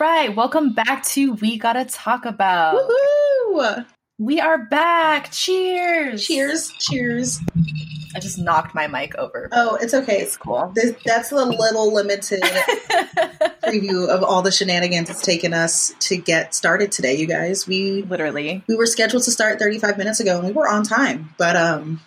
right, welcome back to We Gotta Talk About. Woohoo! We are back. Cheers. Cheers. Cheers. I just knocked my mic over. Oh, it's okay. It's cool. This, that's the little limited preview of all the shenanigans it's taken us to get started today, you guys. We Literally. we were scheduled to start 35 minutes ago and we were on time, but um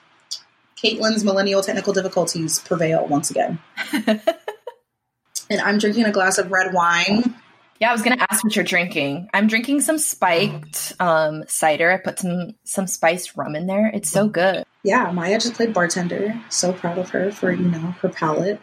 Caitlin's millennial technical difficulties prevail once again. and I'm drinking a glass of red wine. Yeah, I was gonna ask what you're drinking. I'm drinking some spiked um, cider. I put some some spiced rum in there. It's so good. Yeah, Maya just played bartender. So proud of her for, you know, her palate.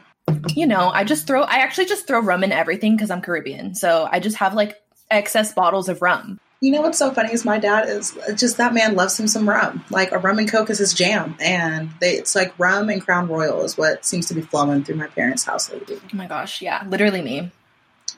You know, I just throw. I actually just throw rum in everything because I'm Caribbean. So I just have like excess bottles of rum. You know what's so funny is my dad is just that man loves him some rum. Like a rum and coke is his jam, and they, it's like rum and Crown Royal is what seems to be flowing through my parents' house lately. Oh my gosh, yeah, literally me.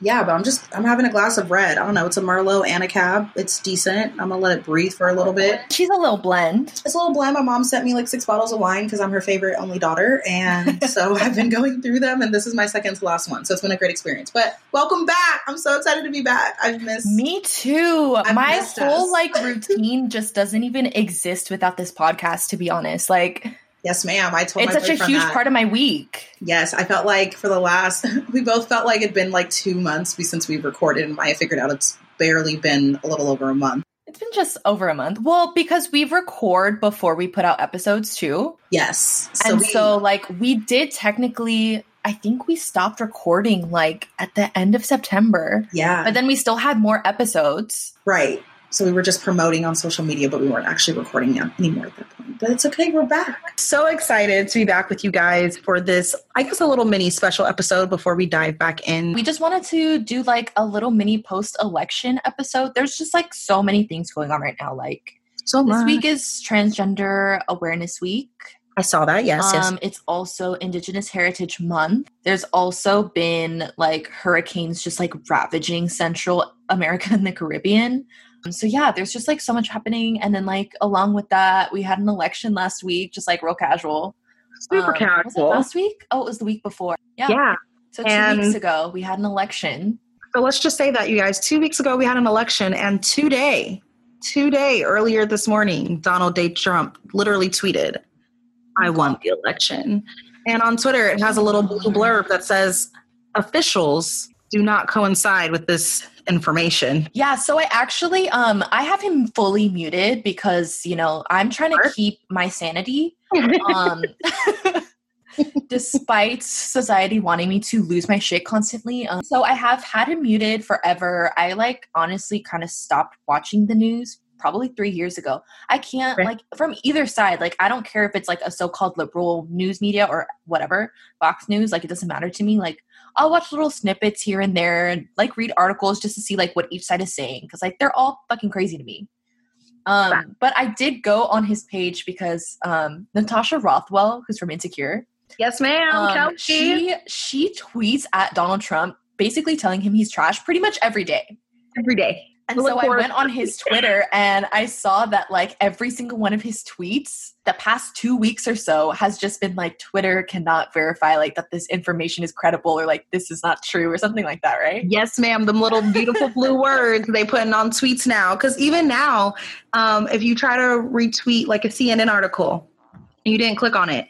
Yeah, but I'm just I'm having a glass of red. I don't know. It's a Merlot and a Cab. It's decent. I'm gonna let it breathe for a little bit. She's a little blend. It's a little blend. My mom sent me like six bottles of wine because I'm her favorite only daughter, and so I've been going through them, and this is my second to last one. So it's been a great experience. But welcome back. I'm so excited to be back. I've missed. Me too. I've My whole us. like routine just doesn't even exist without this podcast. To be honest, like Yes, ma'am. I told it's such a huge that. part of my week. Yes, I felt like for the last, we both felt like it'd been like two months since we recorded, and I figured out it's barely been a little over a month. It's been just over a month. Well, because we record before we put out episodes too. Yes, and we- so like we did technically I think we stopped recording like at the end of September. yeah, But then we still had more episodes. right. So we were just promoting on social media, but we weren't actually recording anymore at that point. But it's okay, we're back. So excited to be back with you guys for this, I guess, a little mini special episode before we dive back in. We just wanted to do like a little mini post election episode. There's just like so many things going on right now. Like so this much. week is Transgender Awareness Week. I saw that. Yes, yes. Um, it's also Indigenous Heritage Month. There's also been like hurricanes just like ravaging Central America and the Caribbean. Um, so yeah, there's just like so much happening. And then like along with that, we had an election last week, just like real casual. Super Um, casual. last week? Oh, it was the week before. Yeah. Yeah. So two and- weeks ago, we had an election. So let's just say that, you guys. Two weeks ago, we had an election, and today, today, earlier this morning, Donald J. Trump literally tweeted, I won the election. And on Twitter, it has a little blue blurb that says, officials do not coincide with this information. Yeah, so I actually um I have him fully muted because, you know, I'm trying to keep my sanity. Um despite society wanting me to lose my shit constantly. Um, so I have had him muted forever. I like honestly kind of stopped watching the news probably 3 years ago. I can't Right. like from either side. Like I don't care if it's like a so-called liberal news media or whatever, Fox News, like it doesn't matter to me. Like I'll watch little snippets here and there and like read articles just to see like what each side is saying because like they're all fucking crazy to me. Um, but I did go on his page because um, Natasha Rothwell, who's from Insecure, Yes, ma'am. um, she she tweets at Donald Trump, basically telling him he's trash pretty much every day. every day. And so I went on his Twitter and I saw that like every single one of his tweets the past two weeks or so has just been like Twitter cannot verify like that this information is credible or like this is not true or something like that, right? Yes, ma'am. Them little beautiful blue words they putting on tweets now. Because even now, um, if you try to retweet like a CNN article and you didn't click on it,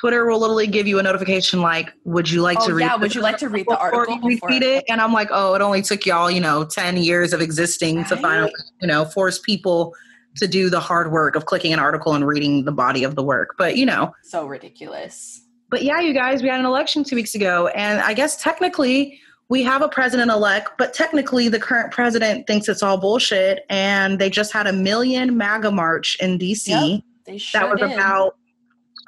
Twitter will literally give you a notification like, "Would you like Oh to read?" yeah, would you like to read the article retweet it? And I'm like, "Oh, it only took y'all, you know, ten years of existing to finally, you know, force people." To do the hard work of clicking an article and reading the body of the work. But, you know, So ridiculous. but yeah, you guys, we had an election two weeks ago, and I guess technically we have a president elect, but technically the current president thinks it's all bullshit. And they just had a million MAGA march in DC. Yep, They sure that was about,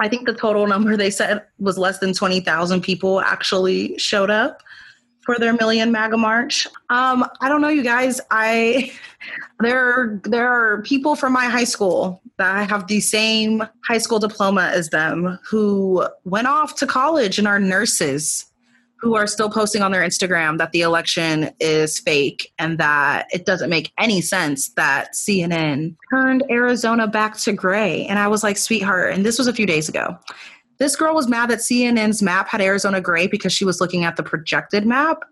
I think the total number they said was less than 20,000 people actually showed up for their million MAGA march. Um, I don't know, you guys. I there there are people from my high school that have the same high school diploma as them who went off to college and are nurses who are still posting on their Instagram that the election is fake and that it doesn't make any sense that CNN turned Arizona back to gray. And I was like, sweetheart, and this was a few days ago. This girl was mad that CNN's map had Arizona gray because she was looking at the projected map.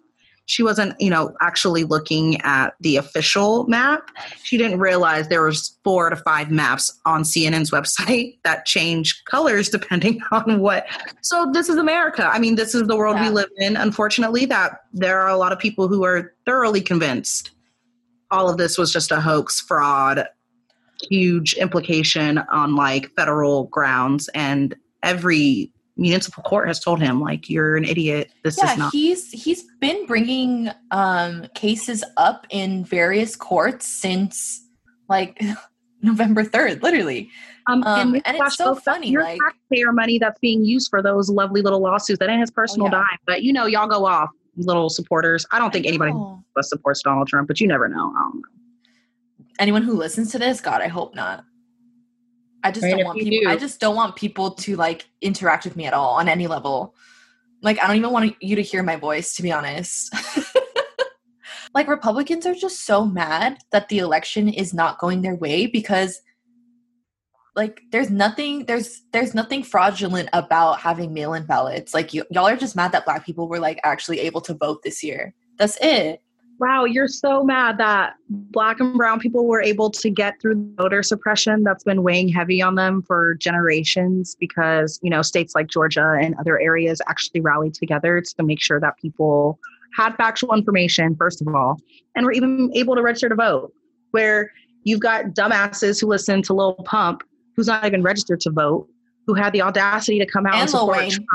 She wasn't, you know, actually looking at the official map. She didn't realize there was four to five maps on CNN's website that change colors depending on what. So this is America. I mean, this is the world yeah. we live in. Unfortunately, that there are a lot of people who are thoroughly convinced all of this was just a hoax, fraud, huge implication on like federal grounds and every municipal court has told him like you're an idiot. This yeah, is not he's he's been bringing um cases up in various courts since like november 3rd literally. Um, um and, and it's so funny your like taxpayer money that's being used for those lovely little lawsuits that ain't his personal oh, yeah. dime but you know y'all go off little supporters. I don't think anybody supports donald trump but you never know, know. Anyone who listens to this god i hope not I just don't want people. Do. I just don't want people to like interact with me at all on any level. Like I don't even want you to hear my voice, to be honest. like Republicans are just so mad that the election is not going their way because like there's nothing there's there's nothing fraudulent about having mail-in ballots like y'all are just mad that black people were like actually able to vote this year that's it wow, you're so mad that black and brown people were able to get through voter suppression that's been weighing heavy on them for generations because, you know, states like Georgia and other areas actually rallied together to make sure that people had factual information, first of all, and were even able to register to vote. Where you've got dumbasses who listen to Lil Pump, who's not even registered to vote, who had the audacity to come out and, and support Trump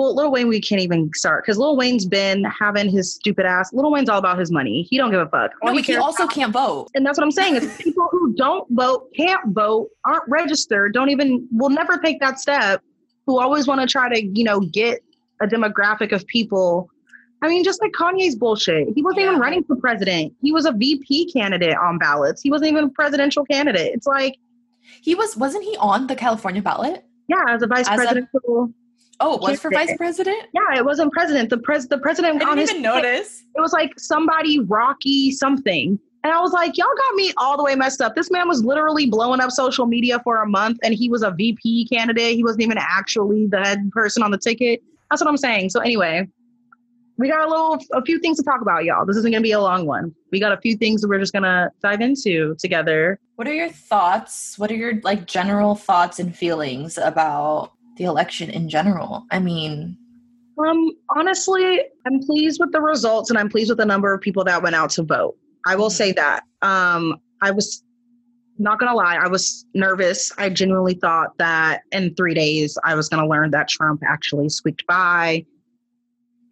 well, Lil Wayne, we can't even start because Lil Wayne's been having his stupid ass. Lil Wayne's all about his money. He don't give a fuck. All no, he, he also about, can't vote. And that's what I'm saying is people who don't vote, can't vote, aren't registered, don't even, will never take that step. Who always want to try to, you know, get a demographic of people. I mean, just like Kanye's bullshit. He wasn't yeah. even running for president. He was a VP candidate on ballots. He wasn't even a presidential candidate. It's like he was. Wasn't he on the California ballot? Yeah, as a vice as presidential. A- Oh, it was for vice president? Yeah, it wasn't president. The pres the president I didn't on even his notice. It was like somebody Rocky something. And I was like, y'all got me all the way messed up. This man was literally blowing up social media for a month and he was a VP candidate. He wasn't even actually the head person on the ticket. That's what I'm saying. So anyway, we got a little a few things to talk about, y'all. This isn't gonna be a long one. We got a few things that we're just gonna dive into together. What are your thoughts? What are your like general thoughts and feelings about the election in general? I mean, um, honestly, I'm pleased with the results and I'm pleased with the number of people that went out to vote. I will mm-hmm. say that. Um, I was not gonna lie, I was nervous. I genuinely thought that in three days I was gonna learn that Trump actually squeaked by.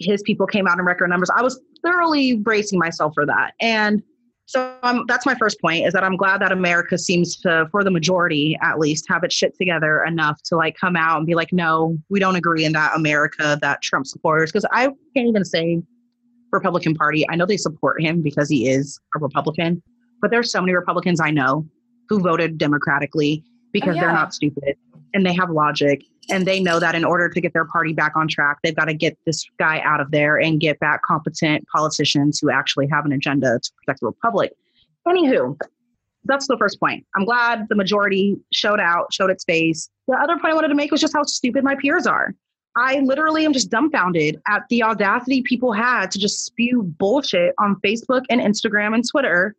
His people came out in record numbers. I was thoroughly bracing myself for that. And so um, that's my first point is that I'm glad that America seems to, for the majority at least, have it shit together enough to like come out and be like, no, we don't agree in that America that Trump supporters. Because I can't even say Republican Party. I know they support him because he is a Republican, but there's so many Republicans I know who voted democratically because oh, yeah. they're not stupid and they have logic and they know that in order to get their party back on track, they've got to get this guy out of there and get back competent politicians who actually have an agenda to protect the republic. Anywho, that's the first point. I'm glad the majority showed out, showed its face. The other point I wanted to make was just how stupid my peers are. I literally am just dumbfounded at the audacity people had to just spew bullshit on Facebook and Instagram and Twitter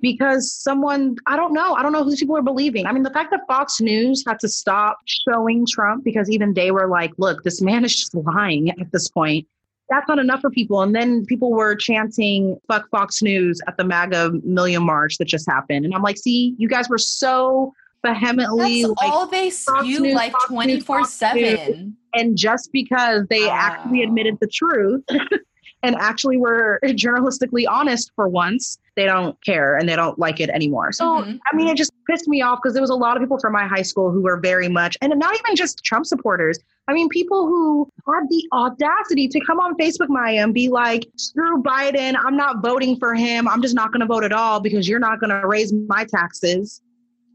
because someone I don't know I don't know who people are believing. I mean, the fact that Fox News had to stop showing Trump because even they were like, "Look, this man is just lying at this point." That's not enough for people. And then people were chanting "fuck Fox News" at the MAGA Million March that just happened, and I'm like, "See, you guys were so vehemently That's like, all they spew like 24 7 and just because they actually admitted the truth and actually were journalistically honest for once, they don't care and they don't like it anymore. So, mm-hmm. I mean, it just pissed me off because there was a lot of people from my high school who were very much, and not even just Trump supporters. I mean, people who had the audacity to come on Facebook, Maya, and be like, screw Biden. I'm not voting for him. I'm just not going to vote at all because you're not going to raise my taxes.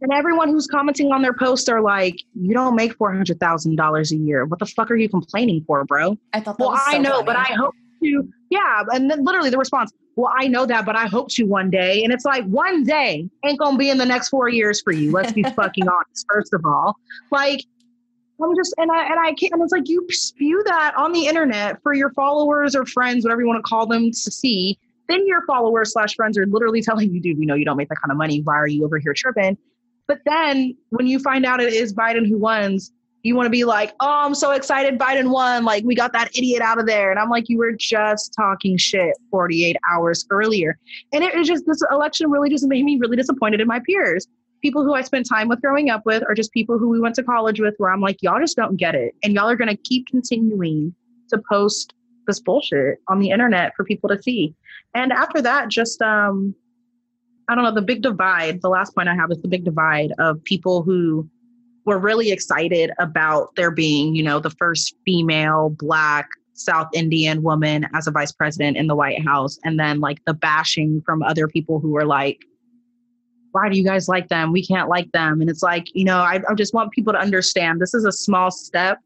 And everyone who's commenting on their posts are like, you don't make $400,000 a year. What the fuck are you complaining for, bro? I thought well, so I know, funny. but I hope to, yeah. And then literally the response, well, I know that, but I hope to one day. And it's like, one day ain't gonna be in the next four years for you. Let's be fucking honest, first of all. Like, I'm just and I and I can't and it's like you spew that on the internet for your followers or friends, whatever you want to call them, to see. Then your followers slash friends are literally telling you, dude, we know you don't make that kind of money. Why are you over here tripping? But then when you find out it is Biden who wins, you want to be like, oh, I'm so excited Biden won. Like, we got that idiot out of there. And I'm like, you were just talking shit 48 hours earlier. And it, it just, this election really just made me really disappointed in my peers. People who I spent time with growing up with, or just people who we went to college with, where I'm like, y'all just don't get it. And y'all are going to keep continuing to post this bullshit on the internet for people to see. And after that, just, um, I don't know, the big divide, the last point I have is the big divide of people who were really excited about there being, you know, the first female black South Indian woman as a vice president in the White House. And then like the bashing from other people who were like, why do you guys like them? We can't like them. And it's like, you know, I, I just want people to understand this is a small step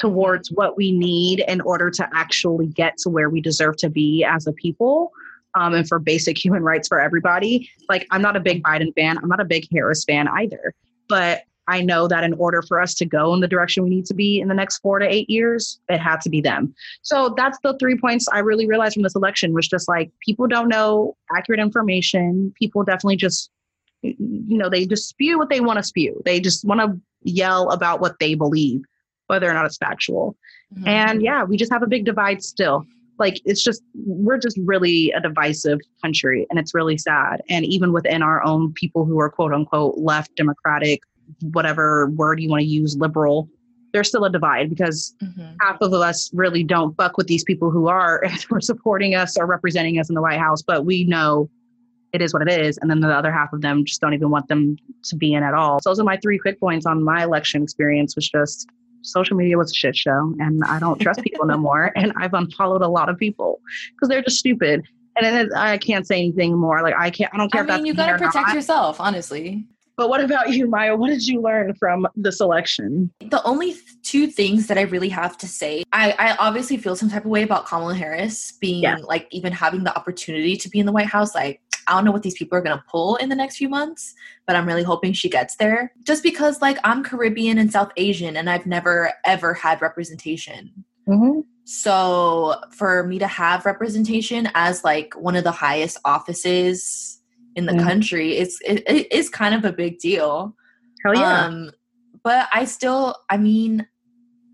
towards what we need in order to actually get to where we deserve to be as a people. Um, and for basic human rights for everybody. Like, I'm not a big Biden fan. I'm not a big Harris fan either. But I know that in order for us to go in the direction we need to be in the next four to eight years, it had to be them. So that's the three points I really realized from this election was just like people don't know accurate information. People definitely just, you know, they just spew what they want to spew. They just want to yell about what they believe, whether or not it's factual. Mm-hmm. And yeah, we just have a big divide still. Like it's just, we're just really a divisive country and it's really sad. And even within our own people who are quote unquote left democratic whatever word you want to use, liberal, there's still a divide because mm-hmm. half of us really don't buck with these people who are were supporting us or representing us in the White House, but we know it is what it is. And then the other half of them just don't even want them to be in at all. So those are my three quick points on my election experience was just social media was a shit show and I don't trust people no more. And I've unfollowed a lot of people because they're just stupid. And then I can't say anything more. Like I can't, I don't care. I mean, you got to protect yourself, honestly. But what about you, Maya? What did you learn from this election? The only two things that I really have to say, I, I obviously feel some type of way about Kamala Harris being yeah. like even having the opportunity to be in the White House. Like, I don't know what these people are going to pull in the next few months, but I'm really hoping she gets there. Just because, like, I'm Caribbean and South Asian and I've never ever had representation. Mm-hmm. So, for me to have representation as like one of the highest offices in the mm. country it's it, it is kind of a big deal Hell yeah. Um, but I still, I mean,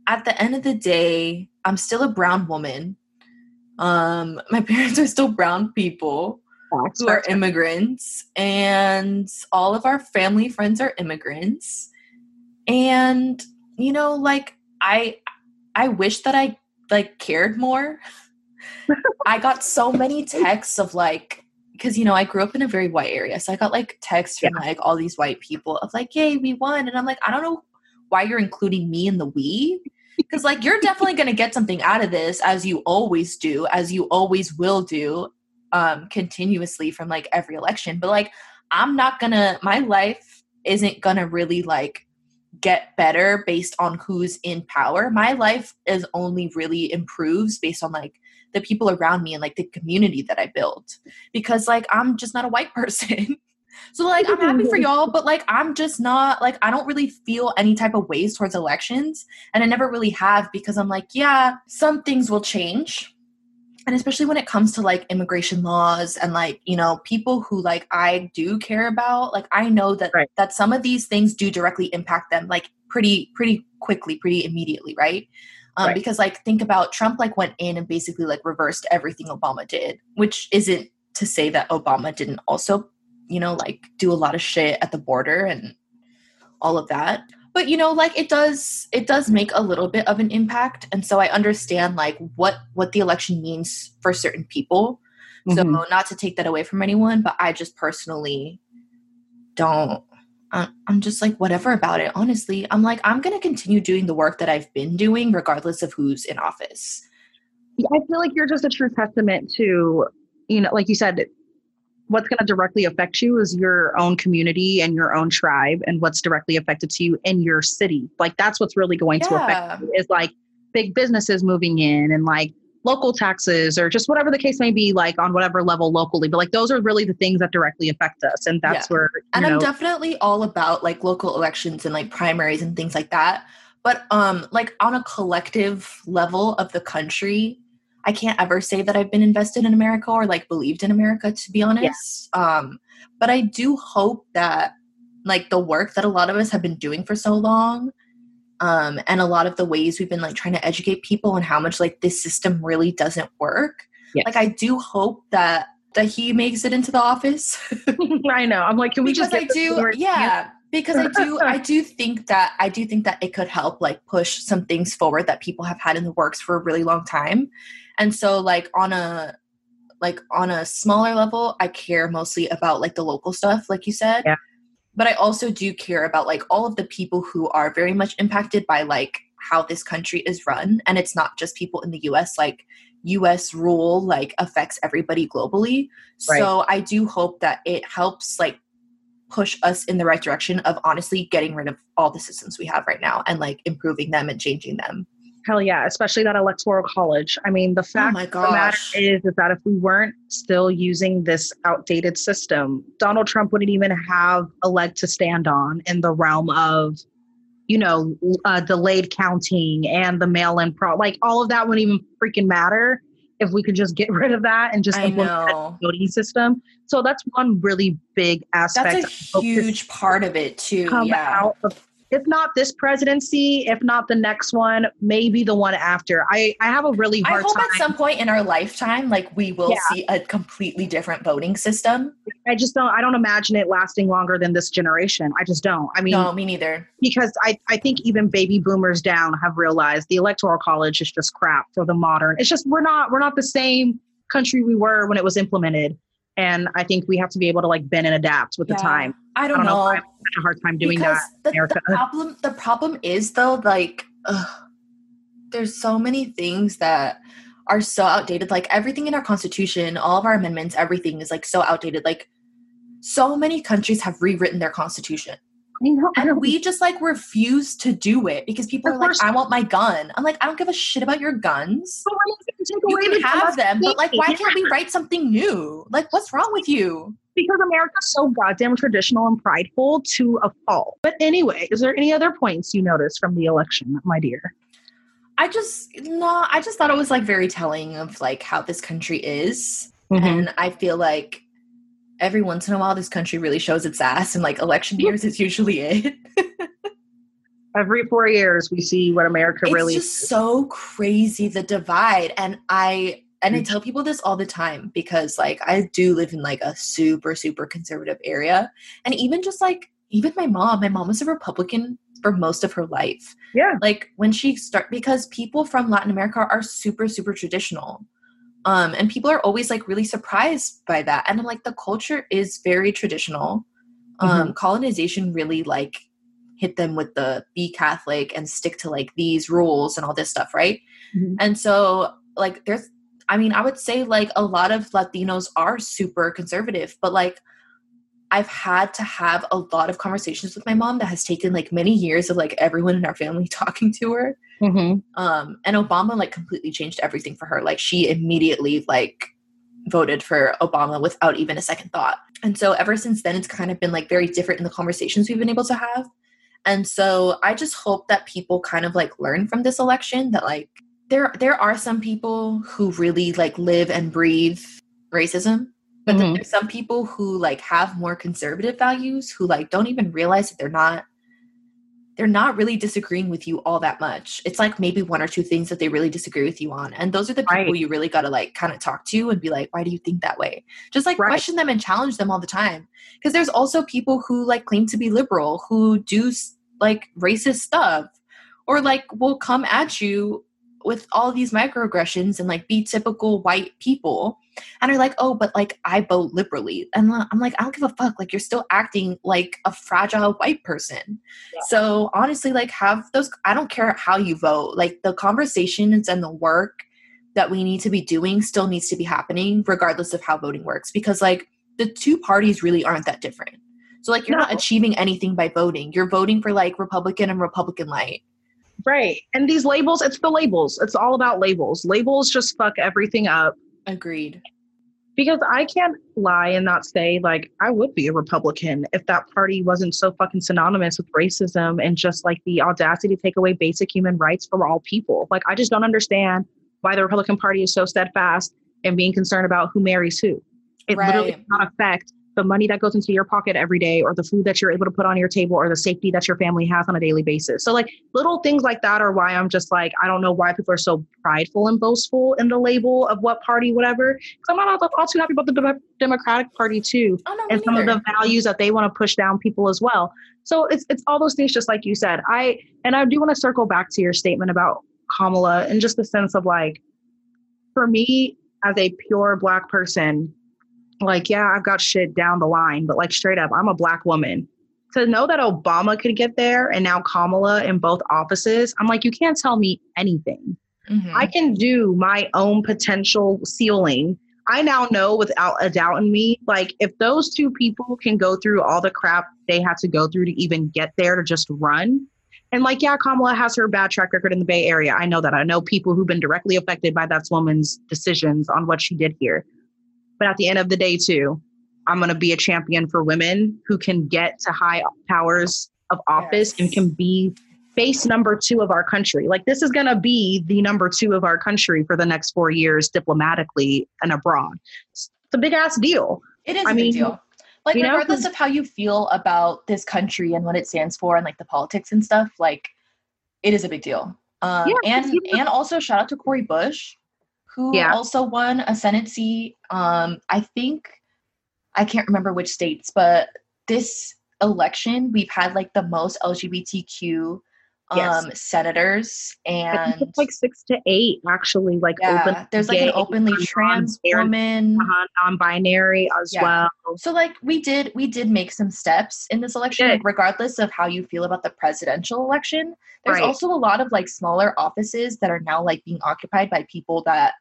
at the end of the day, I'm still a brown woman. Um, my parents are still brown people who are immigrants, and all of our family friends are immigrants. And you know, like I, I wish that I like cared more. I got so many texts of like because you know I grew up in a very white area, so I got like texts from yeah. like all these white people of like, "Yay, we won!" And I'm like, I don't know why you're including me in the we, because like you're definitely gonna get something out of this, as you always do, as you always will do, um, continuously from like every election. But like, I'm not gonna. My life isn't gonna really like get better based on who's in power. My life is only really improves based on like the people around me and like the community that I built because like I'm just not a white person. so like I'm happy for mm-hmm. y'all, but like I'm just not like I don't really feel any type of ways towards elections and I never really have because I'm like, yeah, some things will change. And especially when it comes to like immigration laws and like, you know, people who like I do care about, like I know that right. that some of these things do directly impact them like pretty pretty quickly, pretty immediately, right? Um, right. because like think about trump like went in and basically like reversed everything obama did which isn't to say that obama didn't also you know like do a lot of shit at the border and all of that but you know like it does it does make a little bit of an impact and so i understand like what what the election means for certain people mm-hmm. so not to take that away from anyone but i just personally don't I'm just like, whatever about it. Honestly, I'm like, I'm going to continue doing the work that I've been doing, regardless of who's in office. I feel like you're just a true testament to, you know, like you said, what's going to directly affect you is your own community and your own tribe and what's directly affected to you in your city. Like, that's what's really going yeah. to affect you is like big businesses moving in and like local taxes or just whatever the case may be like on whatever level locally but like those are really the things that directly affect us and that's yeah. where and know, i'm definitely all about like local elections and like primaries and things like that but um like on a collective level of the country i can't ever say that i've been invested in america or like believed in america to be honest yeah. um but i do hope that like the work that a lot of us have been doing for so long um and a lot of the ways we've been like trying to educate people on how much like this system really doesn't work. Yes. like i do hope that that he makes it into the office. I know. I'm like can we because just i do yeah. because i do i do think that i do think that it could help like push some things forward that people have had in the works for a really long time. And so like on a like on a smaller level i care mostly about like the local stuff like you said. Yeah. But i also do care about like all of the people who are very much impacted by like how this country is run and it's not just people in the us like us rule like affects everybody globally right. so i do hope that it helps like push us in the right direction of honestly getting rid of all the systems we have right now and like improving them and changing them. Hell yeah, especially that electoral college. I mean, the oh fact oh the matter is, is that if we weren't still using this outdated system, Donald Trump wouldn't even have a leg to stand on in the realm of, you know, uh, delayed counting and the mail-in pro. Like all of that wouldn't even freaking matter if we could just get rid of that and just implement the voting system. So that's one really big aspect. That's a huge part of it too. Come yeah. out of if not this presidency, if not the next one, maybe the one after. I, I have a really hard I hope time. at some point in our lifetime, like we will yeah. see a completely different voting system. I just don't I don't imagine it lasting longer than this generation. I just don't. I mean No, me neither. Because I, I think even baby boomers down have realized the electoral college is just crap for the modern. It's just we're not we're not the same country we were when it was implemented and I think we have to be able to like bend and adapt with yeah. the time. I don't, I don't know. know. I have such a hard time doing because that. The, the, problem, the problem is though, like, ugh, there's so many things that are so outdated. Like everything in our constitution, all of our amendments, everything is like so outdated. Like, so many countries have rewritten their constitution. Know, and we just like refuse to do it because people of are like, I want my gun. I'm like, I don't give a shit about your guns. you can have them, but like, why can't we write something new? Like, what's wrong with you? Because America's so goddamn traditional and prideful to a fault. But anyway, is there any other points you noticed from the election, my dear? I just no, I just thought it was like very telling of like how this country is. Mm-hmm. And I feel like every once in a while this country really shows its ass and like election years is usually it. Every four years we see what america it's really just is. so crazy the divide and i and i mm. tell people this all the time because like i do live in like a super super conservative area and even just like even my mom my mom was a republican for most of her life. Yeah. Like when she start because people from latin america are super super traditional um, and people are always like really surprised by that. And I'm like the culture is very traditional. Um, mm-hmm. colonization really like hit them with the be Catholic and stick to like these rules and all this stuff, right? Mm-hmm. And so like there's I mean, I would say like a lot of Latinos are super conservative, but like I've had to have a lot of conversations with my mom that has taken like many years of like everyone in our family talking to her. Mm-hmm. Um, and Obama like completely changed everything for her. Like she immediately like voted for Obama without even a second thought. And so ever since then, it's kind of been like very different in the conversations we've been able to have. And so I just hope that people kind of like learn from this election that like there there are some people who really like live and breathe racism but mm-hmm. there's some people who like have more conservative values who like don't even realize that they're not they're not really disagreeing with you all that much. It's like maybe one or two things that they really disagree with you on. And those are the people right. you really got to like kind of talk to and be like, why do you think that way? Just like right. question them and challenge them all the time. Because there's also people who like claim to be liberal who do like racist stuff or like will come at you with all these microaggressions and like be typical white people and are like oh but like i vote liberally. And i'm like i don't give a fuck. Like you're still acting like a fragile white person. Yeah. so honestly like have those i don't care how you vote. Like the conversations and the work that we need to be doing still needs to be happening regardless of how voting works because like the two parties really aren't that different. So like you're no. not achieving anything by voting. You're voting for like republican and republican light Right. And these labels, it's the labels. It's all about labels. Labels just fuck everything up. Agreed. because I can't lie and not say like I would be a Republican if that party wasn't so fucking synonymous with racism and just like the audacity to take away basic human rights from all people. Like I just don't understand why the Republican Party is so steadfast in being concerned about who marries who. It right. literally does not affect the money that goes into your pocket every day or the food that you're able to put on your table or the safety that your family has on a daily basis. So like little things like that are why I'm just like, I don't know why people are so prideful and boastful in the label of what party, whatever. Cause I'm not all, all too happy about the Democratic Party too. Oh, no, and some either. of the values that they want to push down people as well. So it's it's all those things just like you said. I and I do want to circle back to your statement about Kamala and just the sense of like, for me as a pure black person, like, yeah, I've got shit down the line, but like straight up, I'm a black woman. To know that Obama could get there and now Kamala in both offices, I'm like, you can't tell me anything. Mm-hmm. I can do my own potential ceiling. I now know without a doubt in me, like if those two people can go through all the crap they had to go through to even get there to just run. And like, yeah, Kamala has her bad track record in the Bay Area. I know that. I know people who've been directly affected by that woman's decisions on what she did here. But at the end of the day, too, I'm going to be a champion for women who can get to high powers of office yes. and can be base number two of our country. Like this is going to be the number two of our country for the next four years, diplomatically and abroad. It's a big ass deal. It is I a mean, big deal. Like regardless know? of how you feel about this country and what it stands for and like the politics and stuff, like it is a big deal. Um, yeah, and and also shout out to Cori Bush who yeah. also won a Senate seat. Um, I think I can't remember which states, but this election we've had like the most LGBTQ um yes. senators and like six to eight actually like yeah, open there's like an openly trans woman uh, non-binary as yeah. well so like we did we did make some steps in this election like, regardless of how you feel about the presidential election there's right. also a lot of like smaller offices that are now like being occupied by people that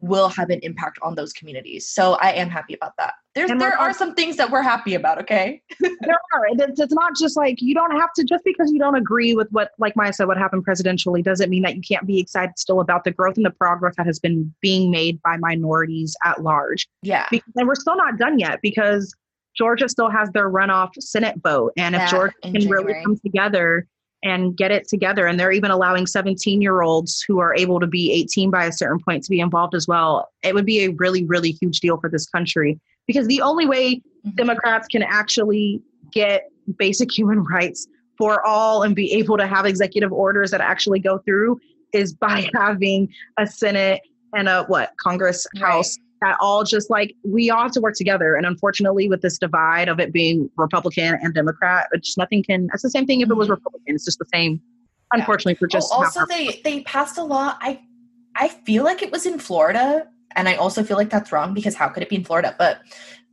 will have an impact on those communities. So I am happy about that. There's and there are some things that we're happy about, okay? there are. It's, it's not just like you don't have to just because you don't agree with what like Maya said what happened presidentially doesn't mean that you can't be excited still about the growth and the progress that has been being made by minorities at large. Yeah. Because, and we're still not done yet because Georgia still has their runoff Senate vote and if yeah, Georgia can January. really come together and get it together. And they're even allowing 17 year olds who are able to be 18 by a certain point to be involved as well. It would be a really, really huge deal for this country because the only way mm-hmm. Democrats can actually get basic human rights for all and be able to have executive orders that actually go through is by having a Senate and a what Congress House at all just like we all have to work together. And unfortunately with this divide of it being republican and democrat just nothing can it's the same thing if it was mm-hmm. republican. It's just the same unfortunately for just oh, also they they passed a law. I i feel like it was in florida and i also feel like that's wrong because how could it be in florida? But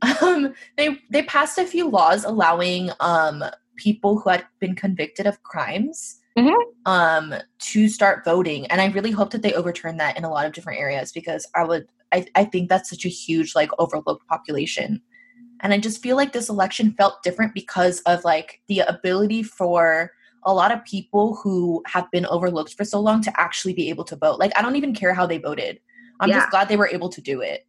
um they they passed a few laws allowing um people who had been convicted of crimes Mm-hmm. um to start voting. And i really hope that they overturn that in a lot of different areas because i would I, I think that's such a huge like overlooked population. And i just feel like this election felt different because of like the ability for a lot of people who have been overlooked for so long to actually be able to vote. Like i don't even care how they voted. I'm yeah. just glad they were able to do it.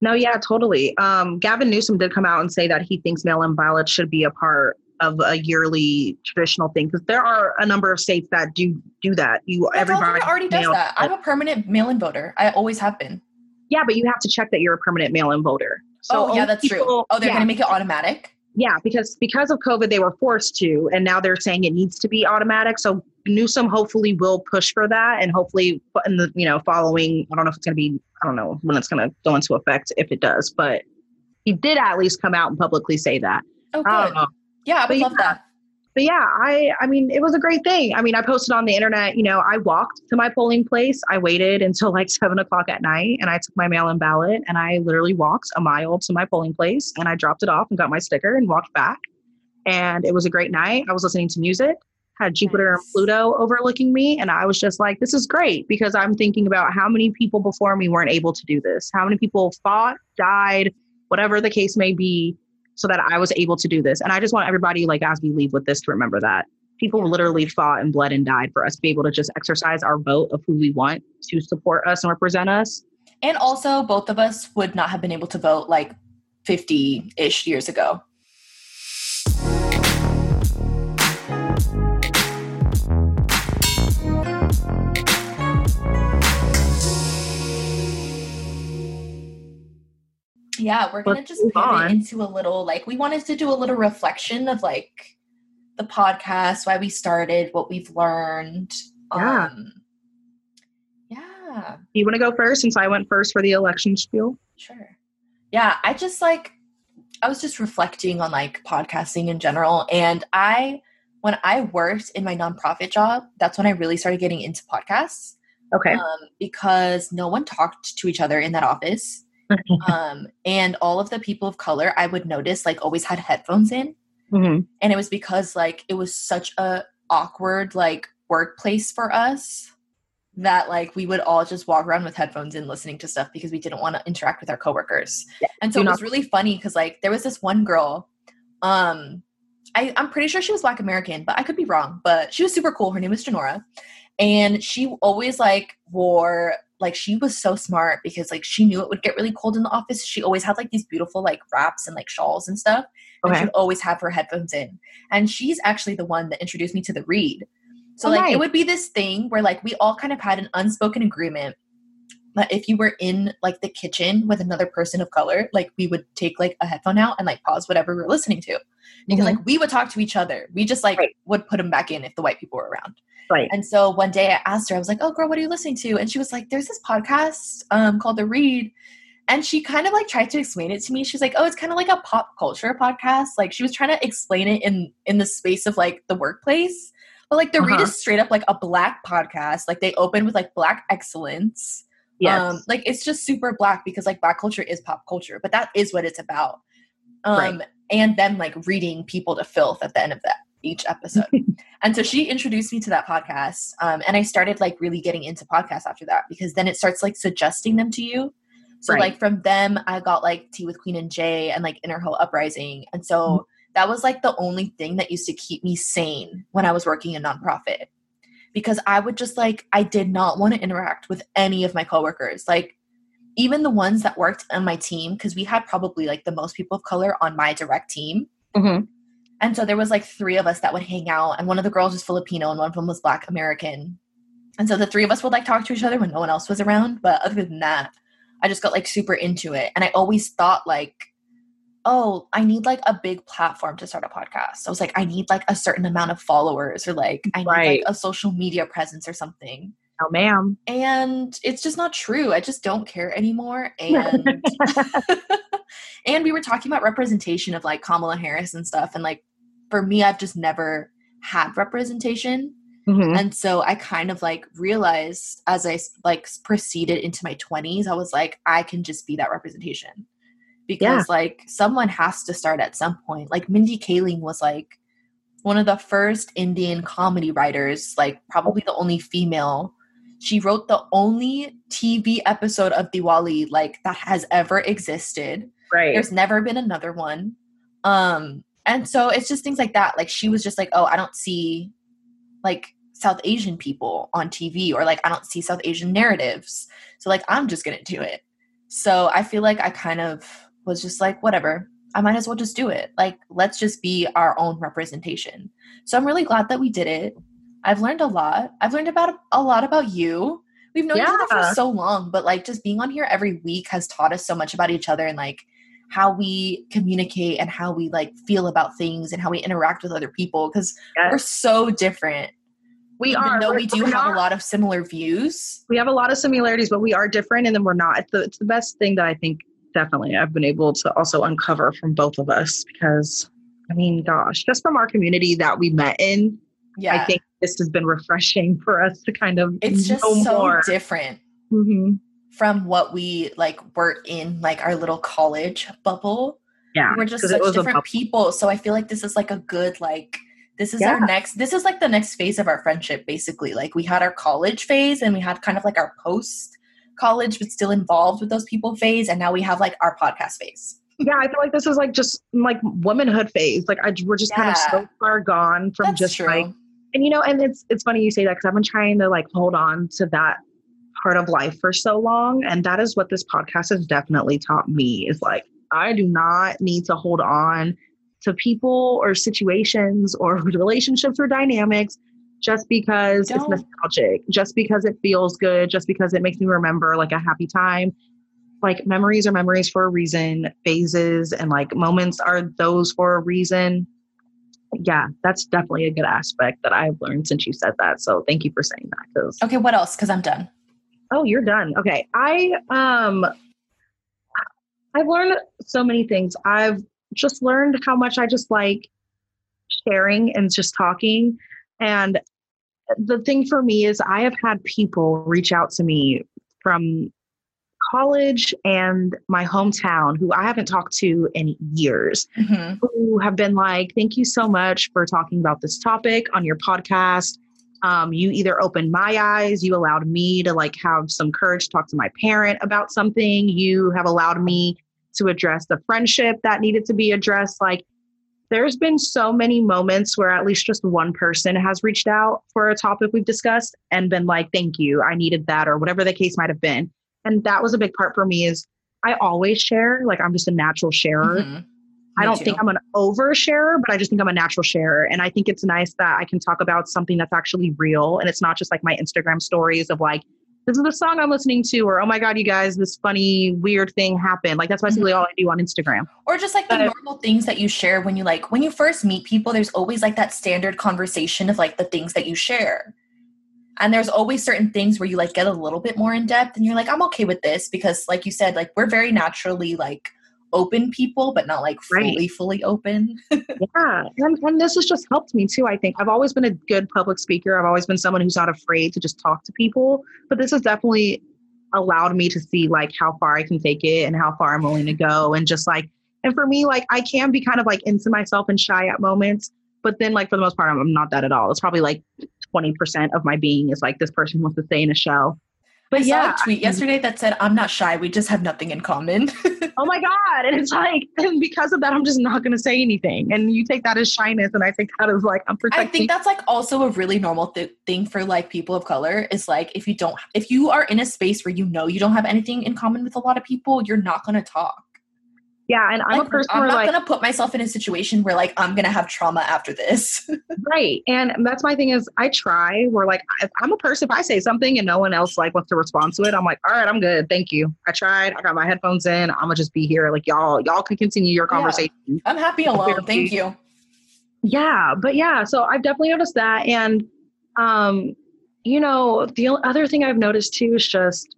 No yeah totally. Um, gavin newsom did come out and say that he thinks mail-in ballots should be a part of a yearly traditional thing because there are a number of states that do do that. You everybody already does that. I'm a permanent mail-in voter. I always have been yeah, but you have to check that you're a permanent mail-in voter. So oh, yeah, that's people, true. Oh, they're yeah. going to make it automatic. Yeah, because because of COVID, they were forced to, and now they're saying it needs to be automatic. So Newsom hopefully will push for that, and hopefully in the you know following, I don't know if it's going to be, I don't know when it's going to go into effect if it does, but he did at least come out and publicly say that. Oh, good. Um, yeah, I would love yeah, that but yeah, I I mean it was a great thing. I mean, I posted on the internet, you know, I walked to my polling place. I waited until like seven o'clock at night and I took my mail-in ballot and I literally walked a mile to my polling place and I dropped it off and got my sticker and walked back. And it was a great night. I was listening to music, had Jupiter and Pluto overlooking me, and I was just like, this is great because I'm thinking about how many people before me weren't able to do this, how many people fought, died, whatever the case may be so that I was able to do this. And I just want everybody, like, as we leave with this, to remember that people literally fought and bled and died for us to be able to just exercise our vote of who we want to support us and represent us. And also, both of us would not have been able to vote like 50 ish years ago. Yeah, we're gonna Let's just pivot on. into a little like we wanted to do a little reflection of like the podcast, why we started, what we've learned. Yeah. Um yeah, You want to go first since I went first for the election spiel? sure. Yeah, I just like I was just reflecting on like podcasting in general and I when I worked in my nonprofit job, that's when I really started getting into podcasts. Okay. um, because no one talked to each other in that office. um, and all of the people of color I would notice like always had headphones in. hmm And it was because like it was such a awkward like workplace for us that like we would all just walk around with headphones in listening to stuff because we didn't want to interact with our coworkers. Yeah, and so do it was not- really funny because like there was this one girl, um, I, I'm pretty sure she was black American, but I could be wrong. But she was super cool. Her name was Janora. And she always like wore like she was so smart because like she knew it would get really cold in the office. She always had like these beautiful like wraps and like shawls and stuff. Okay. And she'd always have her headphones in. And she's actually the one that introduced me to the read. So Oh, like nice. it would be this thing where like we all kind of had an unspoken agreement that if you were in like the kitchen with another person of color, like we would take like a headphone out and like pause whatever we were listening to. Because Mhm. like we would talk to each other. We just like Right. would put them back in if the white people were around. Right. And so one day I asked her, I was like, "Oh, girl, what are you listening to?" And she was like, "There's this podcast um, called The Read." And she kind of like tried to explain it to me. She's like, "Oh, it's kind of like a pop culture podcast." Like she was trying to explain it in in the space of like the workplace. But like The Read Uh-huh. is straight up like a black podcast. Like they open with like black excellence. Yes. Um, like it's just super black because like black culture is pop culture, but that is what it's about. Um, Right. and then like reading people to filth at the end of that each episode. and so she introduced me to that podcast. Um, and I started like really getting into podcasts after that because then it starts like suggesting them to you. So Right. like from them, I got like Tea with Queen and Jay and like Inner Hill Uprising. And so Mm-hmm. that was like the only thing that used to keep me sane when I was working in nonprofit. Because I would just like I did not want to interact with any of my coworkers. Like even the ones that worked on my team, because we had probably like the most people of color on my direct team. Mhm. And so there was like three of us that would hang out, and one of the girls was Filipino, and one of them was Black American. And so the three of us would like talk to each other when no one else was around. But other than that, I just got like super into it. And I always thought like, oh, I need like a big platform to start a podcast. I was like, I need like a certain amount of followers, or like I need Right. like a social media presence or something. Oh, ma'am. And it's just not true. I just don't care anymore. And and we were talking about representation of like Kamala Harris and stuff. And like for me, I've just never had representation. Mhm. And so I kind of like realized as I like proceeded into my 20s, I was like, I can just be that representation. Because like someone has to start at some point. Like Mindy Kaling was like one of the first Indian comedy writers, like probably the only female. She wrote the only TV episode of Diwali like that has ever existed. Right. There's never been another one. Um, and so it's just things like that. Like she was just like, oh, I don't see like South Asian people on TV or like I don't see South Asian narratives. So like I'm just gonna do it. So I feel like I kind of was just like, whatever, I might as well just do it. Like, let's just be our own representation. So I'm really glad that we did it. I've learned a lot. I've learned about a lot about you. We've known each other for so long, but like just being on here every week has taught us so much about each other and like how we communicate and how we like feel about things and how we interact with other people because Yes. we're so different. we Even are. though We're- do have not- a lot of similar views. we have a lot of similarities, but we are different, and then we're not. It's the, it's the best thing that I think definitely I've been able to also uncover from both of us because, I mean, gosh, just from our community that we met in, Yeah. I think this has been refreshing for us to kind of it's just so more. different Mhm. From what we like were in like our little college bubble. Yeah, we're just such different people. So I feel like this is like a good like this is Yeah. our next this is like the next phase of our friendship basically. Like we had our college phase and we had kind of like our post college but still involved with those people phase and now we have like our podcast phase. yeah, I feel like this is like just like womanhood phase. Like I, we're just kind of so far gone from That's just true. like, and you know, and it's it's funny you say that because I've been trying to like hold on to that part of life for so long. And that is what this podcast has definitely taught me is like, I do not need to hold on to people or situations or relationships or dynamics just because Don't. it's nostalgic, just because it feels good, just because it makes me remember like a happy time. Like memories are memories for a reason, phases and like moments are those for a reason. Yeah, that's definitely a good aspect that I've learned since you said that. So thank you for saying that. Cause okay, what else? Because I'm done. Oh, you're done. Okay, I um, I've learned so many things. I've just learned how much I just like sharing and just talking. And the thing for me is, I have had people reach out to me from college and my hometown who I haven't talked to in years mm-hmm. who have been like, Thank you so much for talking about this topic on your podcast. Um, you either opened my eyes, you allowed me to like have some courage to talk to my parent about something, you have allowed me to address the friendship that needed to be addressed. Like, there's been so many moments where at least just one person has reached out for a topic we've discussed and been like, thank you, I needed that, or whatever the case might have been. And that was a big part for me is I always share, like I'm just a natural sharer. Mm-hmm. I don't too. think I'm an oversharer, but I just think I'm a natural sharer. And I think it's nice that I can talk about something that's actually real. And it's not just like my Instagram stories of like, this is the song I'm listening to, or oh my God, you guys, this funny, weird thing happened. Like that's basically mm-hmm. all I do on Instagram. Or just like the but, normal things that you share when you like, when you first meet people, there's always like that standard conversation of like the things that you share. And there's always certain things where you like get a little bit more in depth and you're like, I'm okay with this because, like you said, like we're very naturally like open people, but not like fully, right. fully open. yeah. And, and this has just helped me too. I think I've always been a good public speaker. I've always been someone who's not afraid to just talk to people, but this has definitely allowed me to see like how far I can take it and how far I'm willing to go. And just like, and for me, like I can be kind of like into myself and shy at moments, but then like for the most part, I'm, I'm not that at all. It's probably like 20% of my being is like this person wants to stay in a shell but I yeah, saw a tweet yesterday that said, "I'm not shy. We just have nothing in common." oh my god! And it's like, and because of that, I'm just not going to say anything. And you take that as shyness, and I take that as like I'm protecting. I think that's like also a really normal th- thing for like people of color. Is like if you don't, if you are in a space where you know you don't have anything in common with a lot of people, you're not going to talk. Yeah, and I'm like, a person I'm not like, gonna put myself in a situation where like I'm gonna have trauma after this. right, and that's my thing is I try. Where like if I'm a person, if I say something and no one else like wants to respond to it, I'm like, all right, I'm good, thank you. I tried. I got my headphones in. I'm gonna just be here. Like y'all, y'all can continue your conversation. Yeah. I'm happy alone. Thank you. Yeah, but yeah, so I've definitely noticed that, and um, you know, the other thing I've noticed too is just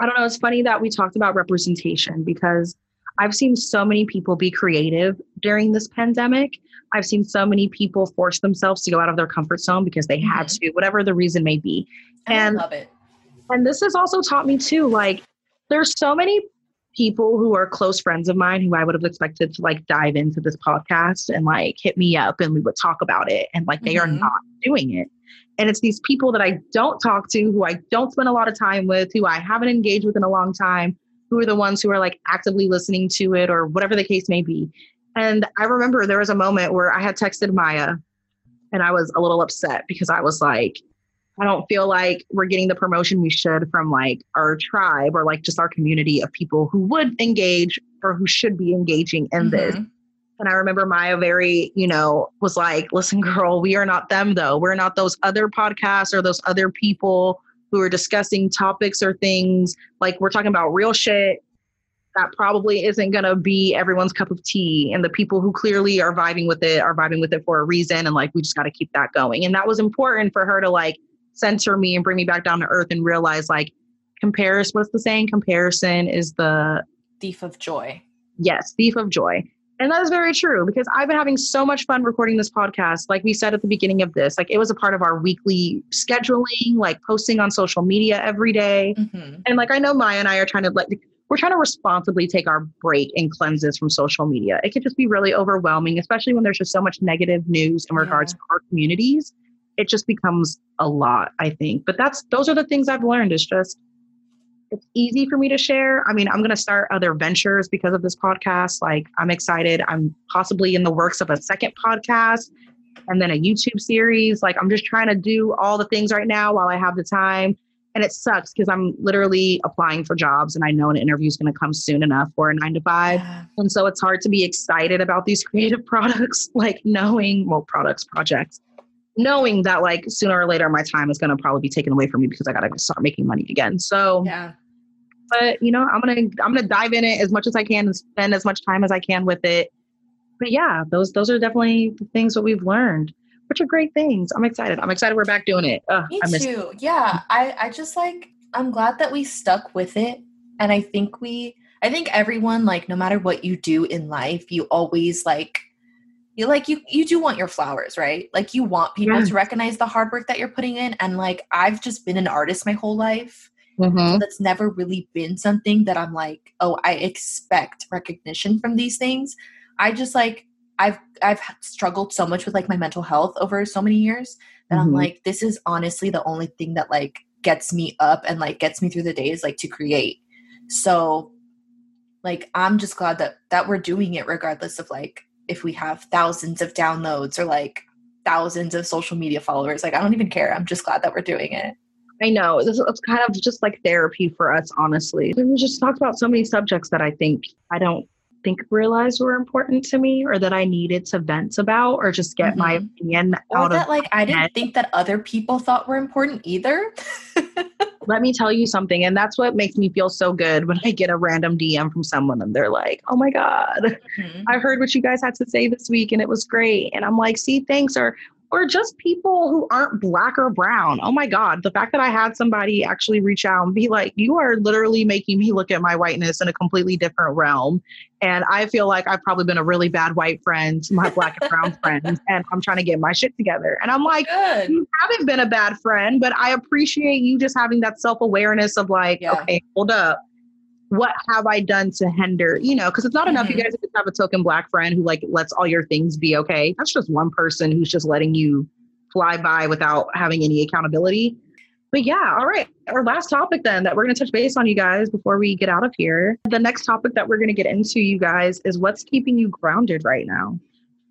I don't know. It's funny that we talked about representation because I've seen so many people be creative during this pandemic. I've seen so many people force themselves to go out of their comfort zone because they mm-hmm. had to, whatever the reason may be. And I love it. And this has also taught me too, like there's so many people who are close friends of mine who I would have expected to like dive into this podcast and like hit me up and we would talk about it. And like they mm-hmm. are not doing it. And it's these people that I don't talk to, who I don't spend a lot of time with, who I haven't engaged with in a long time, who are the ones who are like actively listening to it or whatever the case may be. And I remember there was a moment where I had texted Maya and I was a little upset because I was like, I don't feel like we're getting the promotion we should from like our tribe or like just our community of people who would engage or who should be engaging in mm-hmm. this. And I remember Maya very, you know, was like, listen, girl, we are not them though. We're not those other podcasts or those other people who are discussing topics or things. Like we're talking about real shit that probably isn't going to be everyone's cup of tea. And the people who clearly are vibing with it are vibing with it for a reason. And like, we just got to keep that going. And that was important for her to like censor me and bring me back down to earth and realize like, comparison, what's the saying? Comparison is the thief of joy. Yes, thief of joy. And that is very true because I've been having so much fun recording this podcast. Like we said at the beginning of this, like it was a part of our weekly scheduling, like posting on social media every day. Mm-hmm. And like I know Maya and I are trying to like we're trying to responsibly take our break and cleanses from social media. It can just be really overwhelming, especially when there's just so much negative news in regards yeah. to our communities. It just becomes a lot, I think. But that's those are the things I've learned. Is just it's easy for me to share. I mean, I'm going to start other ventures because of this podcast. Like, I'm excited. I'm possibly in the works of a second podcast and then a YouTube series. Like, I'm just trying to do all the things right now while I have the time. and it sucks because I'm literally applying for jobs and I know an interview is going to come soon enough for a nine to five. Yeah. And so it's hard to be excited about these creative products, like knowing, well, products, projects, knowing that like sooner or later my time is going to probably be taken away from me because I got to start making money again. So, Yeah. But you know, I'm to, I'm to dive in it as much as I can and spend as much time as I can with it. But yeah, those, those are definitely the things that we've learned, which are great things. I'm excited. I'm excited we're back doing it. Ugh, Me I miss too. Yeah. I, I just like I'm glad that we stuck with it. And I think we I think everyone, like, no matter what you do in life, you always like you like you you do want your flowers, right? Like you want people Yes. to recognize the hard work that you're putting in. And like I've just been an artist my whole life. Mhm. That's never really been something that I'm like, oh, I expect recognition from these things. I just like I've I've struggled so much with like my mental health over so many years that I'm Mhm. like, this is honestly the only thing that like gets me up and like gets me through the days like to create. So like I'm just glad that that we're doing it regardless of like if we have thousands of downloads or like thousands of social media followers. Like I don't even care. I'm just glad that we're doing it. I know this it's kind of just like therapy for us, honestly. We just talked about so many subjects that I think I don't think realized were important to me, or that I needed to vent about, or just get my Mhm. opinion Or out that of. like I didn't head. think that other people thought were important either. Let me tell you something, and that's what makes me feel so good when I get a random DM from someone and they're like, "Oh my god, Mhm. I heard what you guys had to say this week and it was great. And I'm like, see, thanks. Or or just people who aren't black or brown. Oh my God. The fact that I had somebody actually reach out and be like, you are literally making me look at my whiteness in a completely different realm. And I feel like I've probably been a really bad white friend to my black and brown friends. And I'm trying to get my shit together. And I'm like, Good. you haven't been a bad friend, but I appreciate you just having that self awareness of like, Yeah. okay, hold up. What have I done to hinder? You know, because it's not enough you Mhm. guys just have a token black friend who like lets all your things be okay. That's just one person who's just letting you fly by without having any accountability. But yeah, all right. Our last topic then that we're going to touch base on, you guys, before we get out of here. The next topic that we're going to get into, you guys, is what's keeping you grounded right now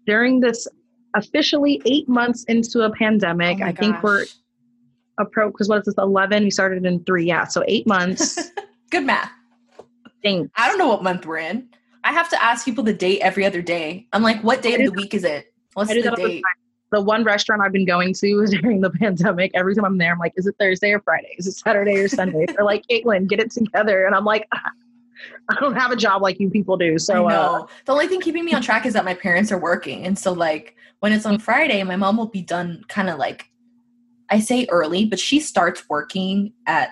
during this officially eight months into a pandemic. Oh I think we're gosh. approach because what is this 11 we started in three yeah so eight months Good math. Think I don't know what month we're in. I have to ask people the date every other day. I'm like, what day of the week is it? What's the that all the date? the one restaurant i've been going to during the pandemic every time i'm there i'm like is it thursday or friday is it saturday or sunday they're like caitlin get it together and i'm like i don't have a job like you people do so uh, the only thing keeping me on track is that my parents are working. And so like when it's on Friday, my mom will be done kind of like I say early, but she starts working at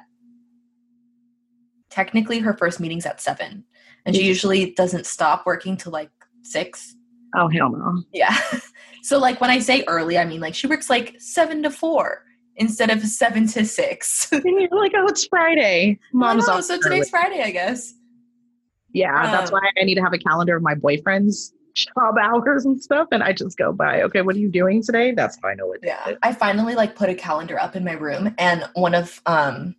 technically her first meeting's at seven. And she usually doesn't stop working till like six. oh hell no Yeah. so like when I say early, I mean like she works like seven to four instead of seven to six. and you're like oh it's friday mom's oh, off so early. today's Friday, I guess. yeah that's um, why i need to have a calendar of my boyfriend's job hours and stuff and i just go by okay what are you doing today that's how i know what day yeah i finally like put a calendar up in my room and one of um